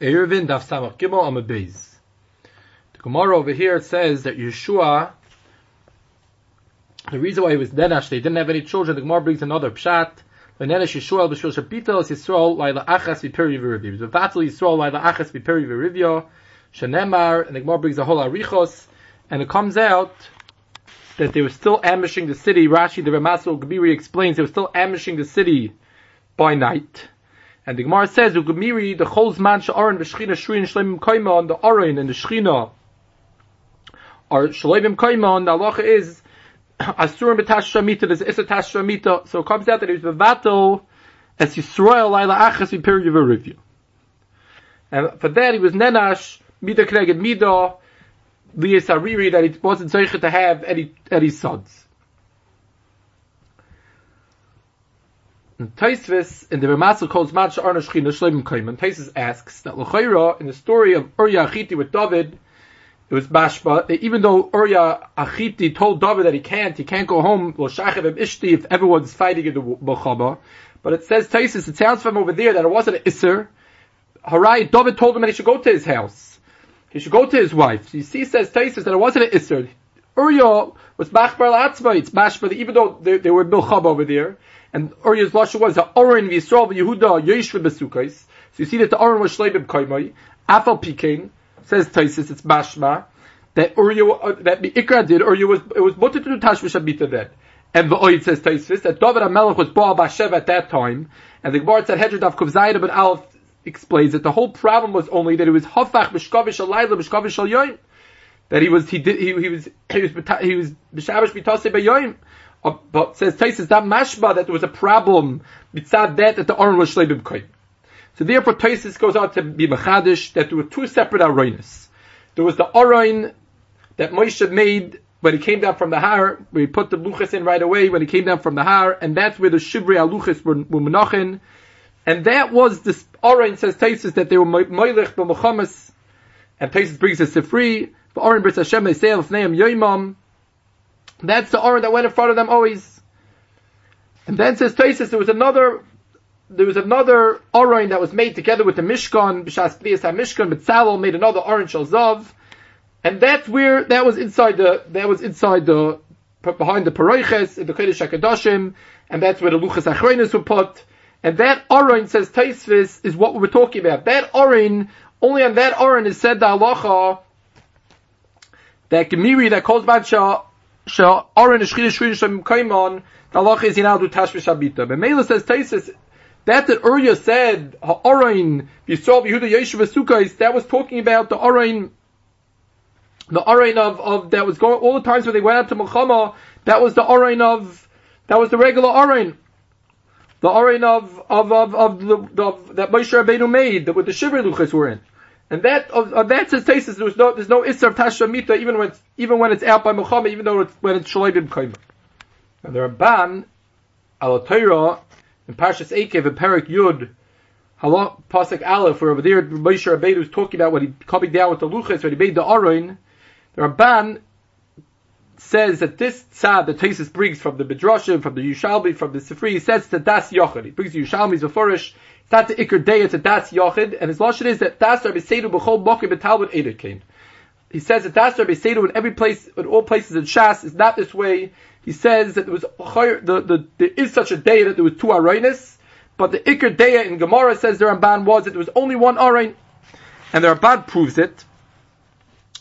Eruvin Daf Samach Gimel Amud. The Gemara over here says that Yeshua, the reason why he was Nenash, they didn't have any children, the Gemara brings another pshat. Nenash Yeshua b'shul shapitel is Yisrael laila achas v'peri a vatal Yisrael laila achas v'peri v'rivya. Shenemar, and the Gemara brings a whole arichos, and it comes out that they were still ambushing the city. Rashi, the Ramasul Gabiri explains they were still ambushing the city by night. And the Gemara says, "Ugemiri the cholz man she'aron v'shchina shrin shleimim kaima the aron and the shchina are shleimim kaima the halacha is asurim b'tash shamita. There's isa tash shamita. So it comes out that he was bevatel as Yisrael laila achas v'period of a review. And for that he was nenash mida kneged mida liyas ariri that he wasn't zeicha to have any any sons. Taisvis in the Ramasel calls Matcha Arna Shechina Shleim Kaiman. Taisvis asks that L'chayra in the story of Uriah Achiti with David, it was Bashba. Even though Uriah Achiti told David that he can't, he can't go home L'shachev Ishti if everyone's fighting in the Melchama. But it says Taisus, it sounds from over there that it wasn't an Isser. Harai, David told him that he should go to his house. He should go to his wife. You see, says Taisus that it wasn't an Isser. Uriah was Machbar Latzma, it's Mashbar, even though they, they were Milchab over there. And Uriah's lashon was the Oren v'Yisrael v'Yehuda Yeshve Besukais. So you see that the Oren was Shleibim Kaimai. Afal Pikain says Taisis, it's Mashma that Uriah uh, that the Ikra did. Uriah was it was mutter to do Tashmish Abita then. And the Oid says Taisis that David Amelech was Baal Bashev at that time, and the Gemara said Hedred Kuvzayda, but Aleph explains that the whole problem was only that it was Hafach B'Shkavish Alayla B'Shkavish Al that he was he did he, he was he was he was B'Shavish B'Tase B'Yoyim. But says Taisus that mashba that there was a problem mitzad that that the Aron was shleibim koy. So therefore Taisus goes on to be machadish that there were two separate aroinas. There was the Aron that Moshe made when he came down from the Har, where he put the luchas in right away when he came down from the Har, and that's where the shibri aluchas were, were menachin. And that was this Aron says Taisus that they were moilech b'mechamas, and Taisus brings us to free. The Aron bris Hashem they say Yoimam. That's the aron that went in front of them always. And then says Taisus, there was another, there was another aron that was made together with the Mishkan, B'shas Kliyas HaMishkan, B'tzalel made another aron Shalzav. And that's where, that was inside the, that was inside the, behind the Paroiches, in the Kodesh HaKadoshim, and that's where the Luchas Achronis were put. And that aron, says Taisvis, is what we were talking about. That aron, only on that aron is said the halacha, that Gemiri that calls Badsha Oren Shchina Shrin Shem Kaimon, the Allah is Yinal Tashmish Habita. But Mela says Taisus, that that Uriah said, Ha'orain, Yisrael Yehuda Yeshiva Sukkais, that was talking about the Orain, the Orain of, of, that was going, all the times when they went out to Milchama, that was the Orain of, that was the regular Orain. The Orain of, of, of, of, the, of, that Moshe Rabbeinu made, that with the Shiver Luchas were in. And that of that says Taisus, there's no there's no Isser of Tashamita even when it's even when it's out by Milchama, even though it's when it's Shalaybim Kaima. And the Ramban al in Parshas Ekev and Perik Yud Halach Pasuk Aleph, where over there Moshe Rabbeinu was talking about when he coming down with the Luchas, when he made the Aron, the Ramban says that this tzad that Taisus brings from the Midrashim, from the Yushalmi, from the Sifri, he says to Das Yochid. He brings the Yushalmi's Beforish, not the Iker it's a Das Yochid, and his lashon is that Das Rabbi Seidu B'chol Mokim B'Talmud Eder came. He says that Das Rabbi Seidu in every place, in all places in Shas, is not this way. He says that there was, the, the, there is such a day that there was two Arainis, but the Iker Day in Gemara says the Ramban was that there was only one Arain. And the Ramban proves it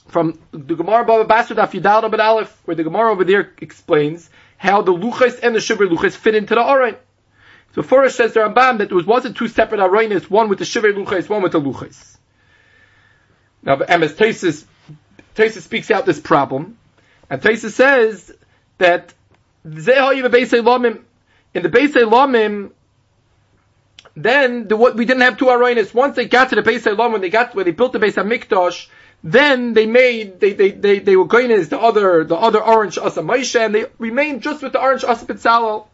from the Gemara Baba Basra Daf Yudal Abed Aleph, where the Gemara over there explains how the Luchas and the Shivr Luchas fit into the Arain. So Forish says the Ramban that there was wasn't two separate Arainis, one with the Shivr Luchas, one with the Luchas. Now, and as Tesis, Tesis speaks out this problem, and Tesis says that in the Beisei Lamim, then the, we didn't have two Arainis. Once they got to the Beisei Lamim, when they got, when they built the Beis HaMikdash, then they made they they they, they were going as the other the other Oren asa Moshe, and they remained just with the Oren asa Pitzalel.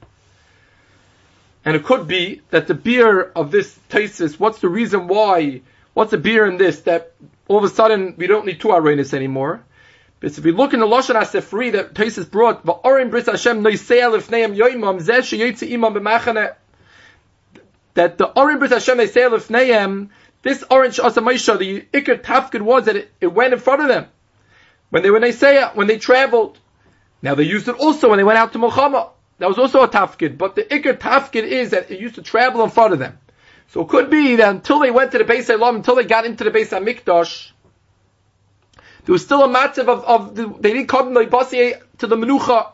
And it could be that the beer of this Taisis, what's the reason why? What's the beer in this that all of a sudden we don't need two arenas anymore? But if we look in the Lashon HaSefri that Taisis brought, that the Orim bris Hashem noisei alef this Oren Asamaisha, the Iker Tafkid was that it, it, went in front of them. When they were in when they traveled. Now they used it also when they went out to Milchama. That was also a Tafkid. But the Iker Tafkid is that it used to travel in front of them. So it could be that until they went to the Beis Elam, until they got into the Beis Hamikdash, there was still a matzav of, of the, they didn't come to the Menucha,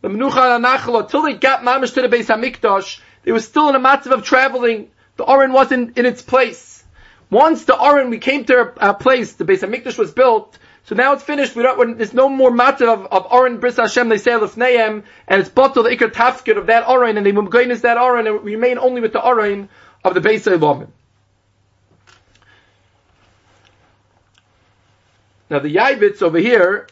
the Menucha and Nachla, until they got Mamish to the Beis Hamikdash, they were still in a matzav of traveling. The Oren wasn't in its place. Once the Oren, we came to a place, the Beis Hamikdash was built, so now it's finished. We don't, there's no more matter of, of Oren Bris Hashem, they say Lefneim, and it's bottled the Iker Tafkid of that Oren, and they is that Oren, and we remain only with the Oren of the Beis Elohim. Now the Yaivitz over here,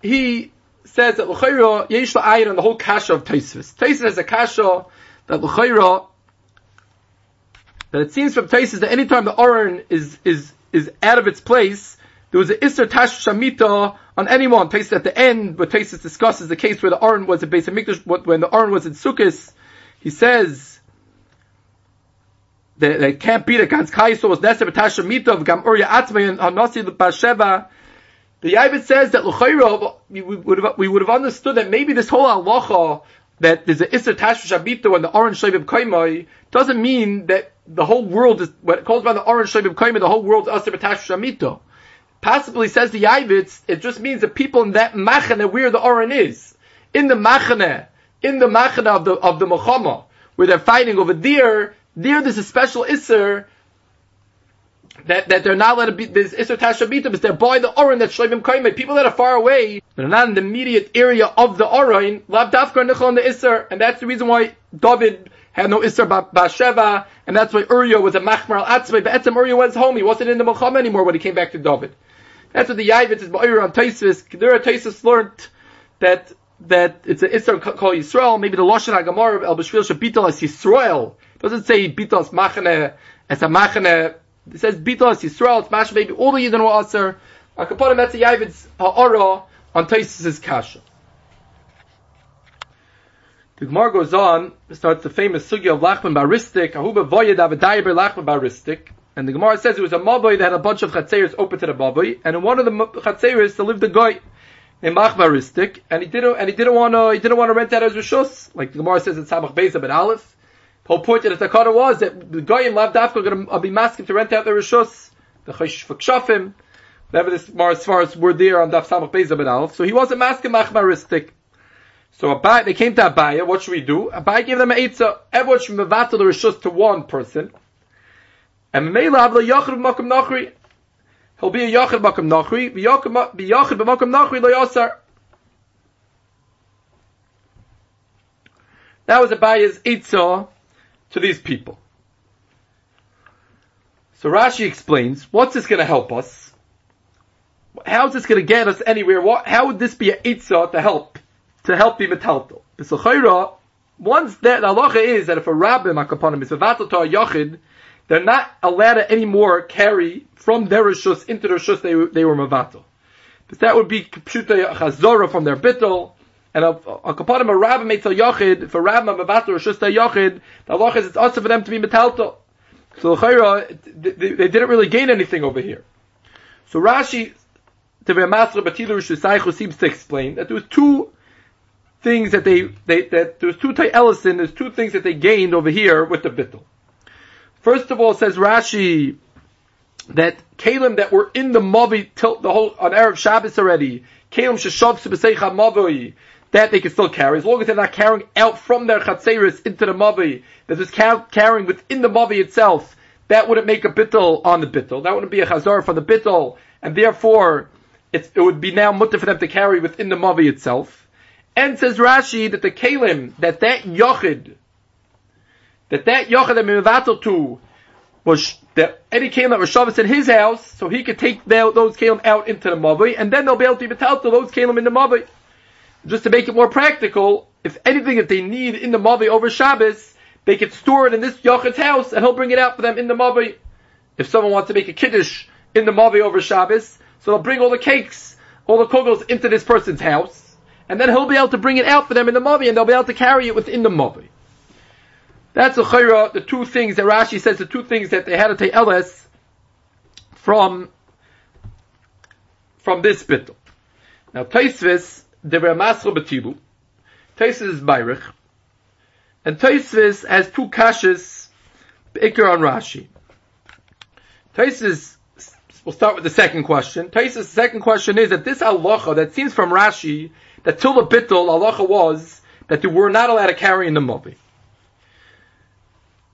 he says that L'chayra yesh la'ayin on the whole kasha of Taisvis. Taisvis has a kasha that L'chayra, that it seems from Taisvis that anytime the Oren is, is, is out of its place, there was an Isser Tash Shamita on anyone. Taisvis at the end, but Taisvis discusses the case where the Aron was in Beis Hamikdash, when the Aron was in Sukkot, he says that it can't be that Gans Kaiso was Neser Tash Shamita of Gam Urya Atzmei and Hanasi Basheva. The Yavit says that L'chayro, we would have, we would have understood that maybe this whole halacha that there's an Isser Tash Shamita when the Aron Shavib Kaimai doesn't mean that the whole world is, when it calls by the Aron Shavib Kaimai, the whole world is Asr Tash Shamita. Possibly says the Yavitz, it just means the people in that machane where the Oren is. In the machane, in the machane of the, of the Milchama, where they're fighting over there, there there's a special Isser, that, that they're not allowed to be, there's Isser Tashabitim, is they're by the Oren that Shloimim Kaimeh. People that are far away, that are not in the immediate area of the Oren, Lav Nichol the Isser, and that's the reason why David had no Isser Basheva, and that's why Uriah was a Machmar al-Atzmei, but Etzem Uriah was home, he wasn't in the Muhammad anymore when he came back to David. That's what the Yavitz is Ba'ir on Taisus. Kedura Taisus learned that that it's an Isser called Yisrael. Maybe the Lashon Hagamar of El Bishvil Shabital as Yisrael. It doesn't say Bital as Machane as a Machane. It says Bital as Yisrael. It's Mash maybe all the Yidden were Aser. Akaponim that's the Yavitz Ha'ara on Taisus's Kasha. The Gemara goes on, starts the famous sugya of Lachman Baristik, Ahuba Voyed Avadayiber Lachman Baristik. And the Gemara says it was a Maboy that had a bunch of Chatzeris open to the Maboy, and in one of the Chatzeris there lived a guy named Machmaristik, and he didn't, and he didn't want to, he didn't want to rent out his Rishus, like the Gemara says in Samach Beza ben Aleph. The whole point of the Takana was that the guy in Lavdafka are going to uh, be masking to rent out their Rishus, the Chash Fakshafim, whatever this as we're there on Daf Samach Beza ben Aleph. So he wasn't masking Machmaristik. So Abai, they came to Abaya, what should we do? Abaya gave them an Eitzah, everyone should mevatel the Rishus to one person, and Mela Avla Yachid Makam Nachri. He'll be a Yachid Nachri. Be Nachri. That was Abaya's Eitzah to these people. So Rashi explains, what's this going to help us? How's this going to get us anywhere? What, how would this be an Eitzah to help, to help be metalto? Once that halacha is that if a rabbi makapanim is a vatal to a yachid, they're not allowed to anymore carry from their rishus into the rishus they, they were mavato. But that would be pshuta chazora from their bittel, and a, a kapadim a rabbi may tell yachid, if a rabbi mavato rishus they yachid, the Allah is it's also for them to be metalto. So chayra, they, they didn't really gain anything over here. So Rashi, the Masra Batilu Rishusaychu seems to explain that there was two things that they, they that there was two Ellison, there's two things that they gained over here with the bittel. First of all, says Rashi that kalim that were in the mavi till the whole on Arab Shabbos already, kalim mavi, that they can still carry as long as they're not carrying out from their chatzeris into the mavi. They're just carrying within the mavi itself. That wouldn't make a bittel on the bittel. That wouldn't be a chazar for the bittel, and therefore it would be now mutter for them to carry within the mavi itself. And says Rashi that the kalim that that yochid that that Yochad that Mivatel to was that any Kalim that was in his house, so he could take those kelim out into the Mavi, and then they'll be able to be to those kelim in the Mavi. Just to make it more practical, if anything that they need in the Mavi over Shabbos, they could store it in this Yochad's house, and he'll bring it out for them in the Mavi. If someone wants to make a Kiddush in the Mavi over Shabbos, so they'll bring all the cakes, all the kugels into this person's house, and then he'll be able to bring it out for them in the Mavi, and they'll be able to carry it within the Mavi. That's a chayra, the two things that Rashi says, the two things that they had to take Eles, from from this bittul. Now Taisvis, they were masro betilu. Taisvis is Bayrich. And Taisvis has two kashas, Ikar on Rashi. Taisvis, we'll start with the second question. Taisvis' second question is that this halacha that seems from Rashi, that till the bittul, halacha was that they were not allowed to carry in the mavi.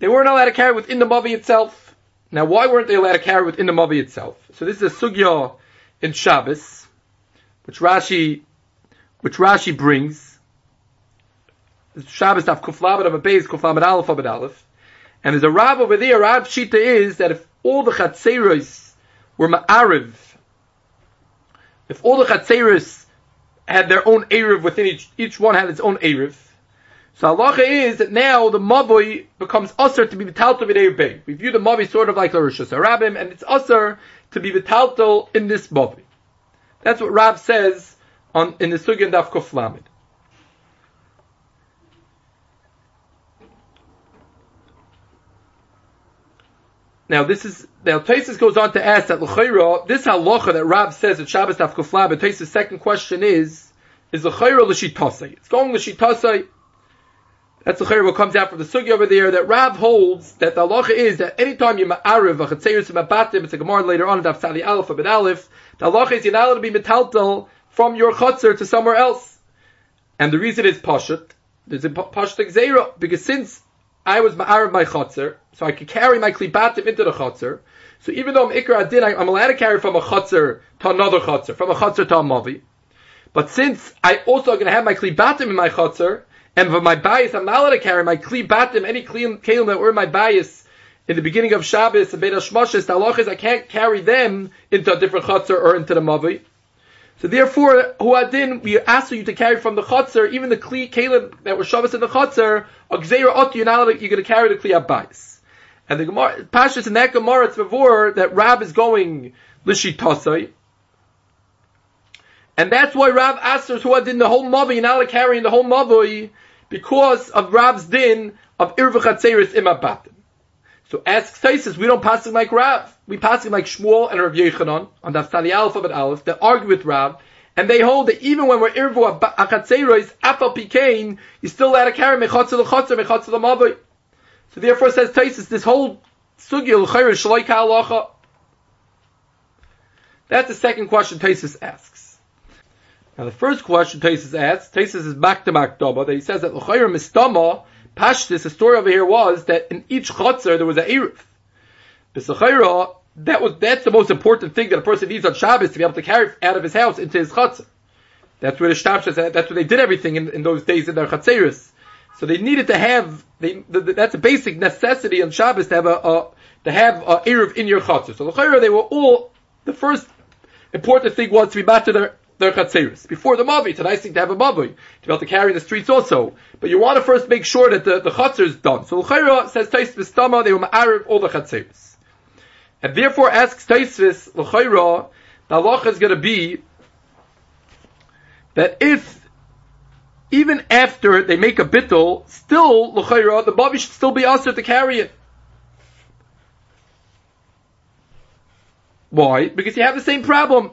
They weren't allowed to carry within the mavi itself. Now, why weren't they allowed to carry within the mavi itself? So this is a sugya in Shabbos, which Rashi, which Rashi brings. Shabbos of Kuflamet of a base, Kuflamet Aleph of Aleph. And there's a Rav over there, Rav Shita is that if all the Chatzeros were Ma'ariv, if all the Chatzeros had their own Erev within each, each one had its own Erev, so halacha is that now the mavoi becomes usher to be vitalto v'deir bay. We view the mavoi sort of like the Rosh Hashanah and it's usher to be vitalto in this mavoi. That's what Rab says on in the Sugyan Daf Koflamid. Now this is now Taisus goes on to ask that l'chayra this halacha that Rab says at Shabbos Daf Koflamid. Taisus' second question is is l'chayra l'shitasei. It's going l'shitasei that's the what comes out from the sugi over there that Rav holds that the halacha is that anytime you ma'ariv a chetzeris mabatim, it's a gemara later on in Daf Sali Aleph but Aleph, the halacha is you're not allowed to be metaltal from your chutzer to somewhere else, and the reason is pashut. There's a pashut gzeira because since I was ma'ariv my chutzer, so I could carry my klibatim into the chutzer. So even though I'm ikra adin, I'm allowed to carry from a chutzer to another chutzer, from a chutzer to a mavi. But since I also going to have my klibatim in my chutzer, and for my bias, I'm not allowed to carry my kli batim, any kli kalim that were my bias in the beginning of Shabbos and Beit Hashmoshes, the I can't carry them into a different chutzner or into the mavi. So therefore, huadin, we ask you to carry from the chutzner, even the kli kalim that were Shabbos in the chutzner, a gzeira ot, you're not allowed, you're going to carry the kli bias. And the Gemara, Pashas in that Gemara, it's before that Rab is going lishitasai. And that's why Rav Aser, who did the whole mavi, you're not allowed to carry in the whole mavi, because of Rav's din of Irvachatzeris imabatim. So asks Taisus, we don't pass it like Rav. We pass it like Shmuel and Rav Yechanan on the Sali Aleph of Aleph that argue with Rav, and they hold that even when we're Irvu Achatzeris, Afal Pikain, you still allowed to carry Mechatzel L'Chatzer, Mechatzel L'Mavoi. So therefore says Taisus, this whole Sugya L'Chayr Shloika Halacha. That's the second question Taisus asks. Now the first question Taisus asks, Taisus is back to Makdaba, that he says that L'chayr Mistama, Pashtis, the story over here was that in each Chatzar there was an Erev. B'Sachayra, that was, that's the most important thing that a person needs on Shabbos to be able to carry out of his house into his Chatzar. That's where the Shtabshas, that's where they did everything in, in those days in their Chatzeris. So they needed to have, they, the, the, that's a basic necessity on Shabbos to have a, a to have a Erev in your Chatzar. So L'chayra, they were all, the first important thing was to be back to their their chatzeris. Before the mavi, it's a nice thing to have a mavi, to be able to carry in the streets also. But you want to first make sure that the, the chatzir is done. So L'chayra says Taisvis Tama, they will ma'arif all the chatzeris. And therefore asks Taisvis, L'chayra, the halacha is going to be that if even after they make a bittul, still L'chayra, the mavi should still be asked to carry it. Why? Because you have the same problem.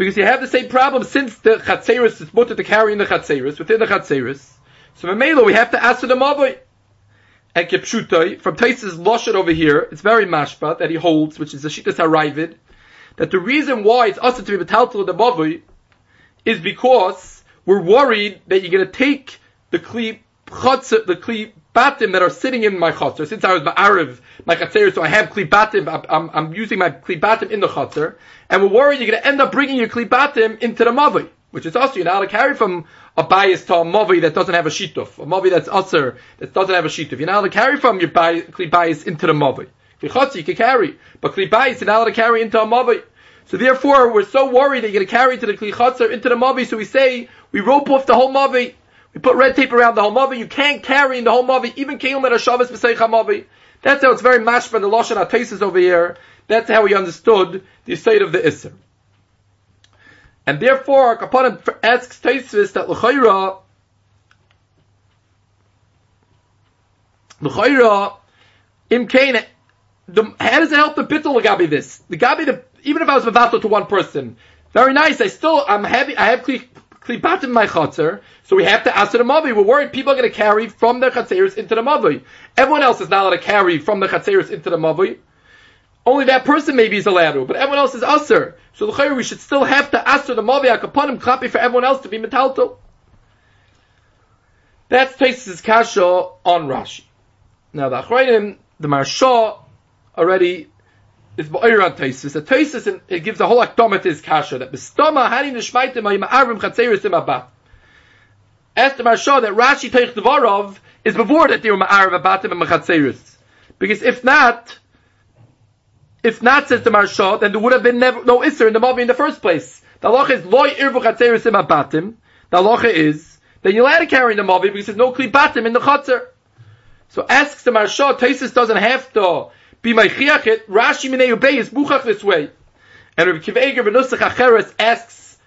Because you have the same problem since the Chatzeris is mutter to carry in the Chatzeris, within the Chatzeris. So Mamela, we have to ask for the Mavoi. And Kepshutai, from Taisa's Lashon over here, it's very mashpa that he holds, which is the Shittas Haravid, that the reason why it's also to be Metaltal the Mavoi is because we're worried that you're going to take the Kli the Kli batim that are sitting in my chutzner. Since I was ma'ariv, my chutzner, so I have kli batim, I'm, I'm, using my kli batim in the chutzner, and we're worried you're going to end up bringing your kli batim into the mavi, which is also, you're not to carry from a bias to a mavi that doesn't have a shituf, a mavi that's usher, that doesn't have a shituf. You're not to carry from your kli bias into the mavi. You're you can carry, but kli bias, you're not allowed to carry into a mavi. So therefore, we're so worried that you're going to carry to the kli chutzner into the mavi, so we say, we rope off the whole mavi, we put red tape around the whole mavi. You can't carry in the mavi, even kelim at a shabbos b'seich mavi. That's how it's very mashma the lashon atesis over here. That's how we understood the state of the isser. And therefore, Kapanim asks Taisvis that l'chayra, l'chayra, im kain, the, how does it help the bittul gabi this? The gabi, the, even if I was mevatel to one person, very nice. I still, I'm heavy. I have klipat in my chatzar, so we have to ask the mavi. We're worried people are going to carry from their chatzeros into the mavi. Everyone else is not allowed to carry from the chatzeros into the mavi. Only that person maybe is allowed to, but everyone else is usher. So the we should still have to ask the mavi akaponim klapi for everyone else to be metalto. That's Taisus' kasha on Rashi. Now the Achrayim, the Marsha, already is Ba'ir Taisus. The Taisus, it gives a whole to his kasha, that B'stoma hani nishmaitim ha'im arvim chatzeris im abat. Ask the Marsha that Rashi Teich Dvarov is before that they were ma'arav abatim and chatzeris. Because if not, if not, says the Marsha, then there would have been never, no Isser in the Mavi in the first place. The halacha is loy irvu chatzeris im abatim. The halacha is then you're allowed to carry the Mavi because there's no Klibatim in the Chatzar. So asks the Marsha, Taisus doesn't have to be my chiachit, Rashi Minei Ubei is buchach this way. And Rabbi Kiva Eger Benusach Acheres asks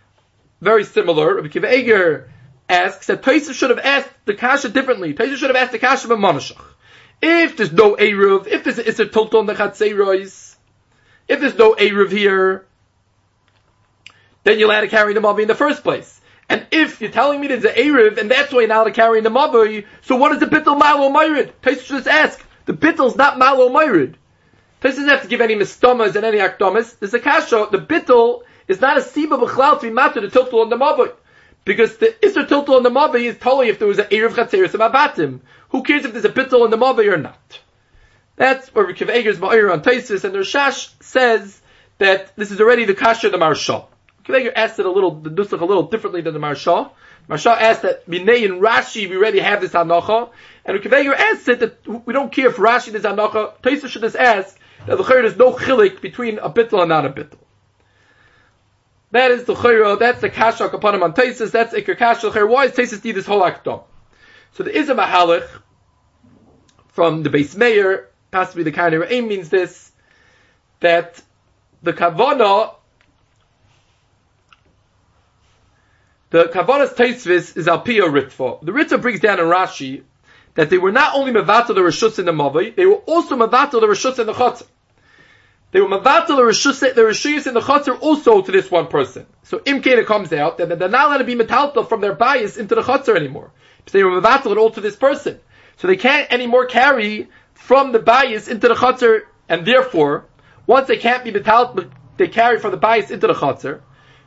very similar. Rabbi Kiva Eger asks that Taisus should have asked the Kasha differently. Taisus should have asked the Kasha of Monashach. If there's no Eruv, if there's Isser Tolton on the Chatzeirois, if there's no Eruv here, then you're allowed to carry the Mavi in the first place. And if you're telling me there's an Erev, and that's why you're not carrying the Mavoi, so what is the Bittel Malo Myrid? Taisus just ask. The Bittel's not Malo Myrid. Taisus doesn't have to give any mistomas and any akdomas. There's a kasha, the Bittel is not a Siba B'chlal to be matter the Tiltul on the Mavoi. Because the Isser Tiltul on the Mavoi is totally if there was an Erev Chatzeris Abatim. Who cares if there's a Bittel on the Mavoi or not? That's where Rikiv Eger's Ma'ir on Taisus, and Rashash says that this is already the kasha of the Marshal. Kveger asked it a little, the nusach a little differently than the Marsha. Marsha asked that Minei and Rashi, we already have this Hanacha. And Kveger asked it that we don't care if Rashi is Hanacha. Taisa should just ask that the there's no chilik between a bittel and not a bittel. That is the chayra, oh, that's the kasha upon him on Taisus, that's Iker kasha. Why does Taisus need this whole akdom? So there is a mahalich from the base mayor, possibly the kind of aim means this, that the kavana The Kavanas Taisvis is Alpia Ritva. The Ritva brings down in Rashi that they were not only Mavatal the Rishus in the Mavai, they were also Mavatal the Rishus in the Chatzar. They were Mavatal the Rishus, in the Chatzar also to this one person. So Imkena comes out that they're not allowed to be Metalta from their bias into the Chatzar anymore. Because they were Mavatal it all to this person. So they can't anymore carry from the bias into the Chatzar, and therefore, once they can't be Metalta, they carry from the bias into the Chatzar,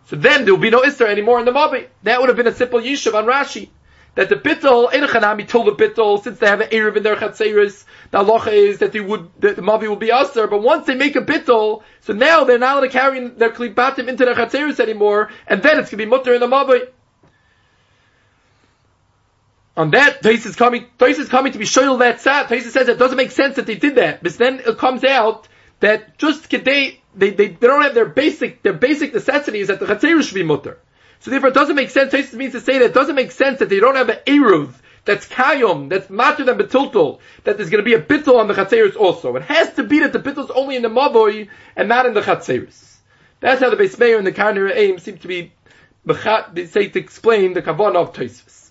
so then there will be no Isra anymore in the Mabi. That would have been a simple Yishuv on Rashi. That the Bittel, Einachanami told the Bittel, since they have an Erev in their Chatzeris, the halacha is that they would, that the Mavi will be Aser, but once they make a Bittel, so now they're not allowed to carry their Klibatim into their Chatzeris anymore, and then it's going to be Mutter in the Mavi. On that, Tais is coming, Tais is coming to be shoyl that sad. Tais says it doesn't make sense that they did that, but then it comes out that just they, they, they don't have their basic, their basic necessities that the Chatzera should be mutter. So therefore it doesn't make sense, Taisus means to say that it doesn't make sense that they don't have an Eruv, that's Kayom, that's matter than Betultul, that there's going to be a Bittul on the Chatzeris also. It has to be that the Bittul's only in the Mavoi and not in the Chatzeris. That's how the Beis and the Karner aim seem to be, say to explain the Kavanah of Taisus.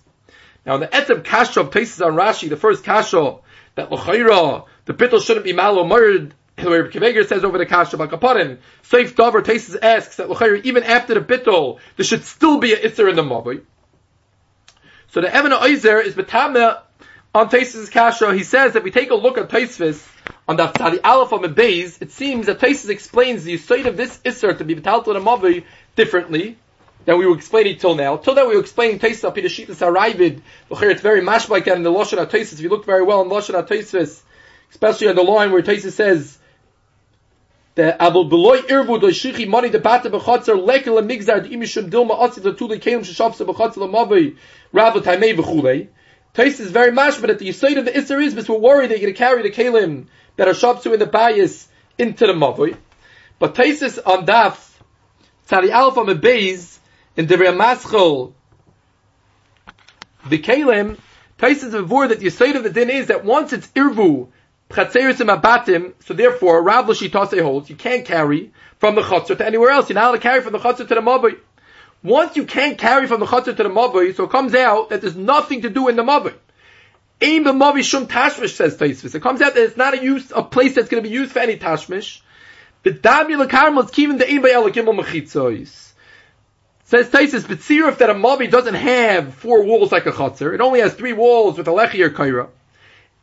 Now in the Etzem Kasha of Taisus on Rashi, the first Kasha, that L'chaira, the Bittul shouldn't be Malo Murd, where Kiveger says over the Kasha Bakaparin, Saif Dover Taisus asks that even after the bittul, there should still be an Isser in the Mavoi. So the Evan Oizer is Betame on Taisus Kasha. He says that we take a look at Taisvis on the Tzadi Aleph on Beis, it seems that Taisus explains the side of this Isser to be Betalto in a Mavoi differently than we were explaining till now. Till then we were explaining up in the Sheetas Haravid. It's very mash like that in the Lashon Taisus. If you look very well in Lashon Taisus, especially on the line where Taisus says, the beloy irvu do the imishum the v'chulei. Tais is very much, but at the side of the Isser is, we're worried they're going to carry the kelim that are shopsu in the bias into the mavi. But Taisis on daf, Tzadi Alpha Mebeis, in the Maschel, the kelim, Taisis of that the side of the din is that once it's irvu, Chatzeris and Mabatim, so therefore, Rav Lashitase holds, you can't carry from the Chatzar to anywhere else. You're not allowed to carry from the Chatzar to the Mabui. Once you can't carry from the Chatzar to the Mabui, so it comes out that there's nothing to do in the Mabui. Aim b'mavi shum tashmish says Taisvis. It comes out that it's not a use a place that's going to be used for any tashmish. B'dami lekarmos kivin the aim b'elakim mechitzois. Says Taisis, B'tzirif that a mavi doesn't have four walls like a chutzner. It only has three walls with a lechi or kaira.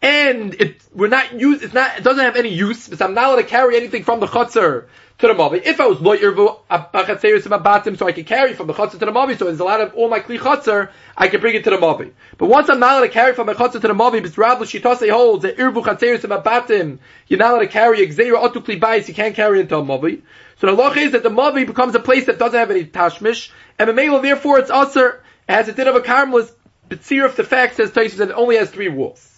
And it, we're not use, it's not, it doesn't have any use, because I'm not allowed to carry anything from the chutzner to the mavi. If I was loyer uh, b'chatzeris batim, so I could carry from the chutzner to the mavi, so there's a lot of all my kli chutzner, I can bring it to the mavi. But once I'm not allowed to carry from my chutzner to the mavi, because Rav Shitase holds that irvu chatzeris batim, you're not allowed to carry xera otu kli bayis, you can't carry into a mavi. So the law is that the mavi becomes a place that doesn't have any tashmish, and the mela therefore it's usher, as it did of a karmelis, B'tzir of the fact says Taisus that it only has three walls.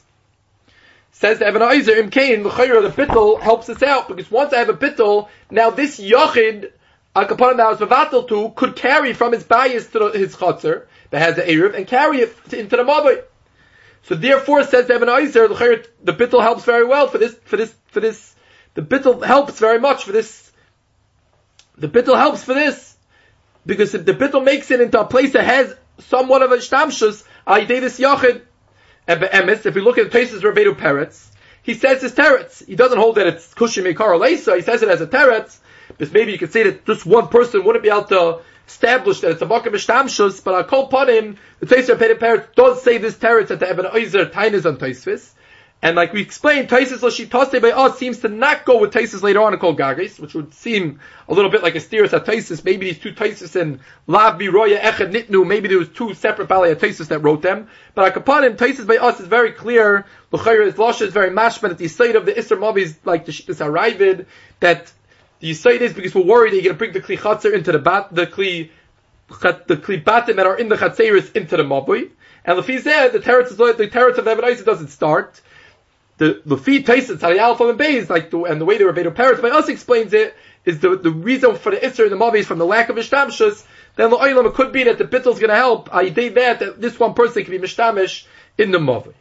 Says the Evan Eiser, Im Kain, the the bittel helps us out, because once I have a bittel, now this Yochid, a component that I was Mavatal to, could carry from his bias to his Chatzar, that has the Erev, and carry it to, into the Mavi. So therefore, says the Eiser, the Chayra, the bittel helps very well for this, for this, for this, the bittel helps very much for this the bittul helps for this. Because if the bittul makes it into a place that has somewhat of a shtamshus, this yachid, and if we look at the places Rabbeinu Peretz, he says it's teretz. He doesn't hold that it's kushim mekar leisa, he says it as a teretz, because maybe you could say that just one person wouldn't be able to establish that it's a makom shtamshus, but I call upon him, the Taisir Rabbeinu Peretz does say this teretz at the Eben Oizer Tainis on Taisvis, and like we explained, Taisis Lashitase by us seems to not go with Taisis later on called Gagis, which would seem a little bit like a steer at Taisis. Maybe these two Taisis and Lav Roya Echad Nitnu, maybe there was two separate Balei that wrote them. But Akapanim, Taisis by us is very clear. L'chayr is Lasha is very mashman at the site of the Isser Mavis, like the Aravid, that the site is because we're worried that you're going to bring the Kli into the bat, the Kli, the Kli Batim that are in the Chatzeris into the Mabui. And Lefizeh, the terrace, the terrace of the Evan doesn't start the feed tastes Tzari Alpha and Beis, like the, and the way the Rebbeinu Peretz by us explains it is the the reason for the Isser in the Mavi is from the lack of Ishtamshus. Then the Oilam could be that the is going to help. I did that that this one person can be Mishtamish in the Mavi.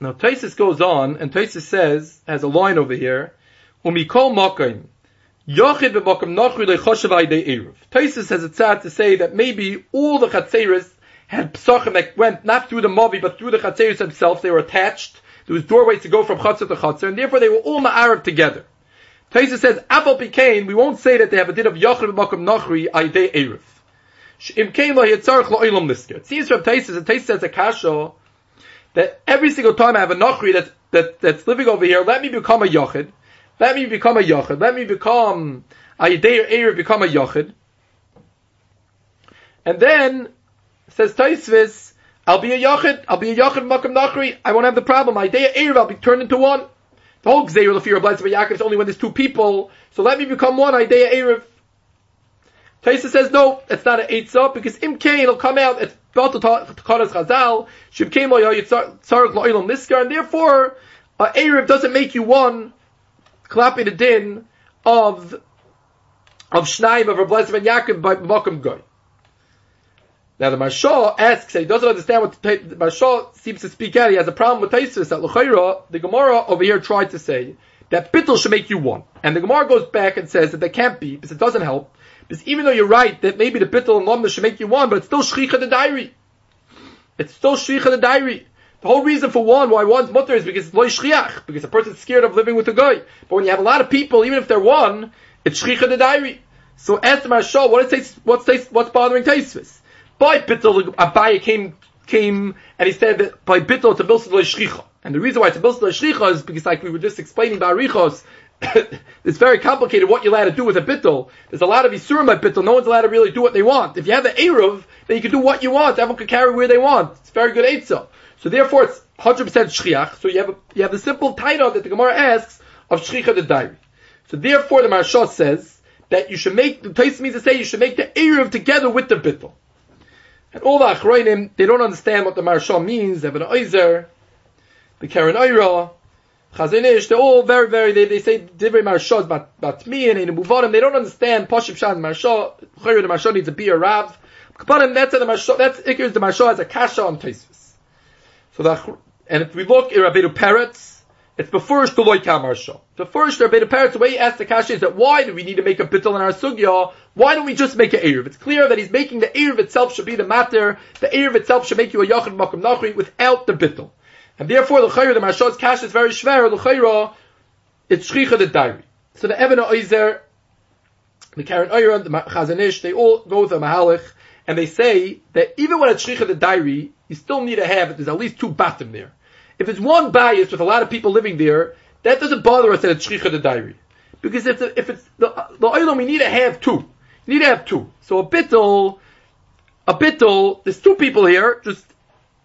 Now Taisus goes on and Taisus says has a line over here. Umikol Makaim. Yochid b'makam nachri lechoshev aydei eruv. Taisus has a tzad to say that maybe all the chatzeris had psachim that went not through the mavi but through the chatzeris themselves. They were attached there was doorways to go from chutzah to chutzah, and therefore they were all ma'arab together. Taisa says, Apple Pikain, we won't say that they have a din of Yachid B'makam Nachri Aydei Erev. Im Kain. It seems from Taisa, and Taisa says a kasha, that every single time I have a Nachri that's, that, that's living over here, let me become a Yachid, let me become a Yachid, let me become, Aydei Erev become a Yachid. And then, says Taisvis, I'll be a yachid. I'll be a yachid makam nachri. I won't have the problem. My day erev, I'll be turned into one. The whole gzeir of Yaakov is only when there's two people. So let me become one. Idea erev. Taisa says no, it's not an eitzah because imkain it'll come out. It's to takanas chazal. Shibkain lo yitzarek lo and therefore uh, erev doesn't make you one. Klapping the din of of Shnaim of Rabbi Ben Yaakov by Makam Goy. Now the Marsha asks, he doesn't understand what the, the Marsha seems to speak out. He has a problem with Taisus that L'chayra, the Gemara over here tried to say that bittul should make you one, and the Gemara goes back and says that they can't be because it doesn't help. Because even though you're right that maybe the bittul and lomna should make you one, but it's still shricha the diary. It's still shricha the diary. The whole reason for one, why one's mutter is because it's loy shriach, because a person's scared of living with a guy. But when you have a lot of people, even if they're one, it's shricha the diary. So ask the Marsha, what is what's what's bothering Taisvis? By Bittel, Abaye came, came, and he said that by Bittel a Bilsa Shricha. And the reason why it's Bilsa Shricha is because like we were just explaining about Richos, it's very complicated what you're allowed to do with a bittul. There's a lot of isurim by bittul. No one's allowed to really do what they want. If you have the eruv, then you can do what you want. Everyone can carry where they want. It's very good eitzah. So therefore, it's 100% shriach. So you have a, you have the simple title that the Gemara asks of shricha the diary. So therefore, the Marsha says that you should make the place means to say you should make the eruv together with the bittul. And all the Achroinim, they don't understand what the Marsha means. They have an Oizer, the Karen Oira, Chazon Ish, they're all very, very, they, they say Divrei Marsha but but me and in Muvarim, they don't understand Poshim Shan Marsha, Chayr the Marsha needs to be a Rav. Kapanim, that's the Marsha, that's Ikir the Marsha as a Kasha on Taisvis. So the, and if we look at Rabbeinu Peretz, It's before Shtoloi Kamarsha. The first Rabbeinu Peretz, the way he asked the Kasha is that why do we need to make a bittul in our sugya? Why don't we just make an Erev? It's clear that he's making the Erev itself should be the matter. The Erev itself should make you a Yachid Makam Nachri without the bittul. And therefore, the Chayra, the Marshal's Kasha is very shver. The Chayra, it's Shricha the diary. So the Evan Oizer, the Karen Oyran, the Chazon Ish, they all go with a Mahalich, and they say that even when it's Shricha the diary, you still need to have, there's at least two batim there. If it's one bias with a lot of people living there, that doesn't bother us that it's Shricha the diary. Because if, the, if it's the, the Oilam, we need to have two. You need to have two. So a bittel, a bittel, there's two people here, just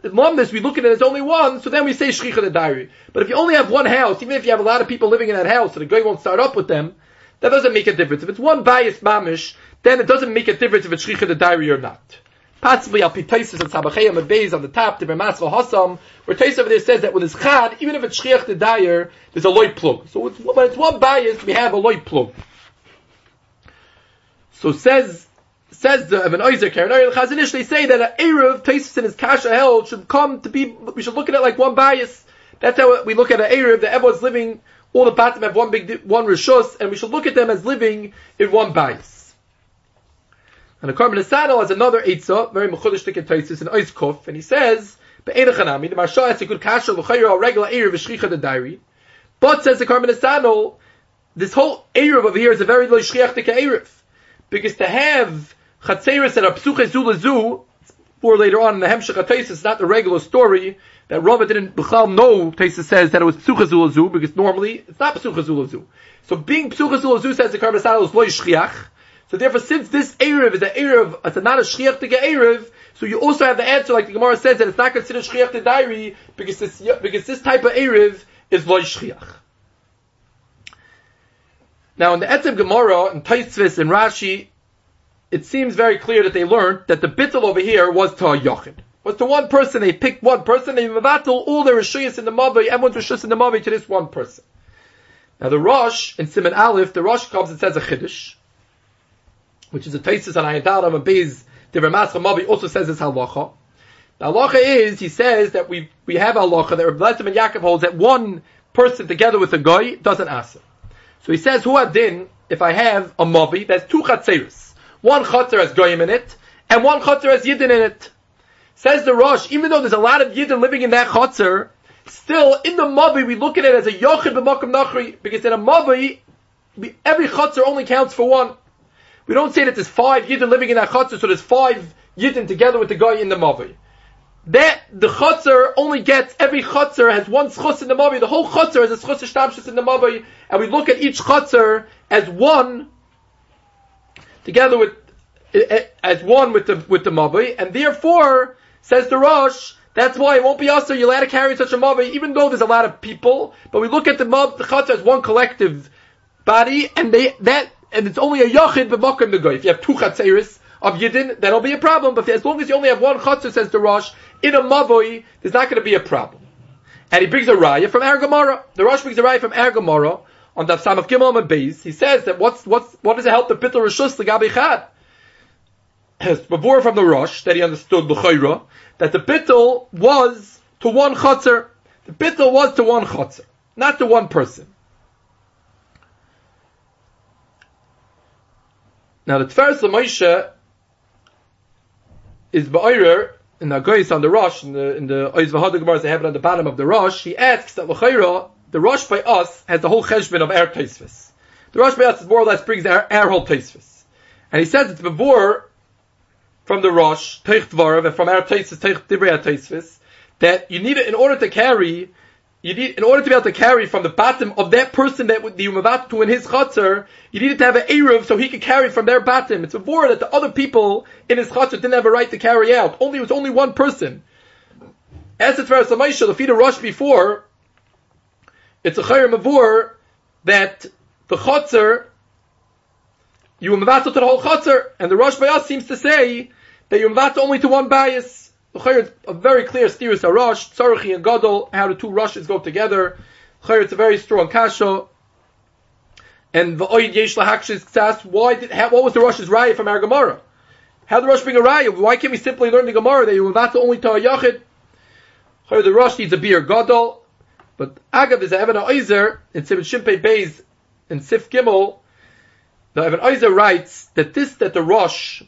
Lumnus, we look at it as only one, so then we say Shricha the diary. But if you only have one house, even if you have a lot of people living in that house, so the guy won't start up with them, that doesn't make a difference. If it's one bias mamish, then it doesn't make a difference if it's Shricha the diary or not. Possibly Al Pitaisis and Sabachayim and Beis on the top, the Bermasva Hassam, where Tais over there says that when it's Chad, even if it's Shriach the diary, there's a loy plug. So it's, when it's one bias, we have a loy plug. So says says the Ibn Oizer Karen Chazon Ish, they say that an Erev, Taisus and his Kasha held, should come to be, we should look at it like one bias. That's how we look at an Erev, that everyone's living, all the Batim have one big, one Rishus, and we should look at them as living in one bias. And the Karman Asano has another Eitzah, very Mechudish Tikkun Taisus, and Oizkuf, and he says, the Marsha has a good Kasha, L'chayra, a regular Erev, Shricha the diary. But says the Karman Asano, this whole Erev over here is a very low Shriach Erev. Because to have Chatzeris and a Psuche Zulazu, for later on in the Hemshech HaTesis, it's not the regular story that Rava didn't B'chal know, Tesis says that it was Psuche Zulazu, because normally it's not Psuche Zulazu. So being Psuche Zulazu says the Karban is Loi Shchiach, so therefore since this Erev is an Erev, it's not a Shchiach to get Erev, so you also have the answer, like the Gemara says, that it's not considered Shchiach to diary, because this, because this type of Erev is Shchiach. Now in the Etzem Gemara, in Taisvis and Rashi, it seems very clear that they learned that the bittul over here was to yochid. Was to one person, they picked one person, they mevatel all their rishuyas in the mavi, everyone's rishuyas in the mavi to this one person. Now the Rosh, in Simon Aleph, the Rosh comes and says a chiddush, which is a tesis on Ayadaram and Bez, the Ramascha Mavi also says this halacha. The halacha is, he says that we, we have halacha that Rebbe and Yaakov holds that one person together with a guy doesn't answer. So he says, who adin, if I have a mavi, that's two chatzeris. One chutzner has goyim in it, and one chutzner has yidden in it. Says the Rosh, even though there's a lot of yidden living in that chutzner, still in the mavi we look at it as a yochid b'makom nachri, because in a mavi, every chutzner only counts for one. We don't say that there's five yidden living in that chutzner, so there's five yidden together with the guy in the mavi. That the chutzner only gets every chutzner has one schutz in the mavi. The whole chutzner has a schutz shtamshus in the mavi, and we look at each chutzner as one together with eh, eh, as one with the with the mavi, and therefore says the Rosh. That's why it won't be us. so You're allowed to carry such a mavi, even though there's a lot of people. But we look at the mav, the chatzah as one collective body, and they that and it's only a yachid b'makom the If you have two chatzeris of yidin, that'll be a problem. But as long as you only have one chatzah, says the Rosh, in a mavoi, there's not going to be a problem. And he brings a raya from Argamara. The Rosh brings a raya from Argamara on the Sam of Gimel and Beis, he says that what's, what's, what does it help the Bittul Rishus Chad? Before from the Rosh, that he understood L'chayra, that the Bittul was to one Chatzar. The Bittul was to one Chatzar, not to one person. Now the Tferes Moshe is Ba'ayrer, in the Goyis on the Rosh, in the, in the Oiz Vahad Gemara, they have it on the bottom of the Rosh, he asks that L'chayra, the Rosh by us has the whole cheshbon of air Taisvis. The Rosh by us more or less brings our, our whole Taisvis. And he says it's before from the Rosh, Teich Dvarav, and from our Taisvis, Teich Divrei Taisvis, that you need it in order to carry, you need, in order to be able to carry from the bottom of that person that would the Umavat to in his chutzner, you needed to have an Eruv so he could carry from their bottom. It's before that the other people in his chutzner didn't have a right to carry out. Only, it was only one person. As it's for Samaisha, the feet of Rosh before, it's a chayr mavur that the chotzer you mavato to the whole chotzer, and the Rosh Bayas seems to say that you mavato only to one bias. A very clear steerus a Rosh, Tzarchi and Gadol, how the two Rushes go together. It's a very strong kasha. And the oid yesh lahakshis ksas. Why did how, what was the Rosh's raya from our Gemara? How the Rosh bring a raya? Why can't we simply learn the Gemara that you mavato only to a yachid? The Rosh needs a beer Gadol But Agav is a Evan Oizer in Sivit Shimpe Beis Sif Gimel. The Evan Oizer writes that this that the Rosh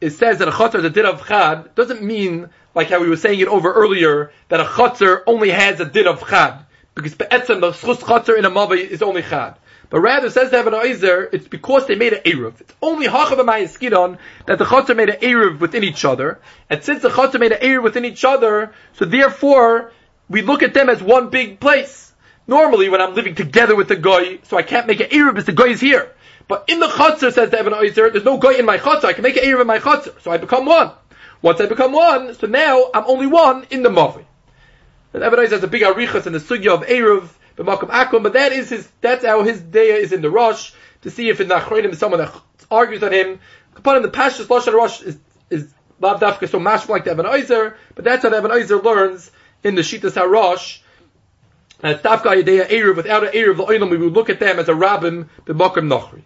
it says that a chutzner is a din of chad doesn't mean like how we were saying it over earlier that a chutzner only has a din of chad because be'etzem the schus chutzner in a mavi is only chad. But rather says the Evan Oizer, it's because they made an Eruv. It's only Hachav and that the Chatzar made an Eruv within each other. And since the Chatzar made an Eruv within each other, so therefore, we look at them as one big place. Normally, when I'm living together with the Goy, so I can't make an Eruv because the Goy is here. But in the Chatzar, says the Evan Oizer, there's no Goy in my Chatzar, I can make an Eruv in my Chatzar. So I become one. Once I become one, so now I'm only one in the Mavoi. And Evan Oizer has a big arichas in the Sugya of Eruv, b'makom akum, but that is his, that's how his day is in the Rosh, to see if in the Achronim someone that argues on him. Upon him, the Pashas Lashon Rosh is, is Lav Dafka so mashma like the Evan Oizer, but that's how the Evan Oizer learns in the Shitas HaRosh, Uh, as Dafka Yedea Eruv, without an the Oilam, we would look at them as a Rabbim, b'makom Nachri.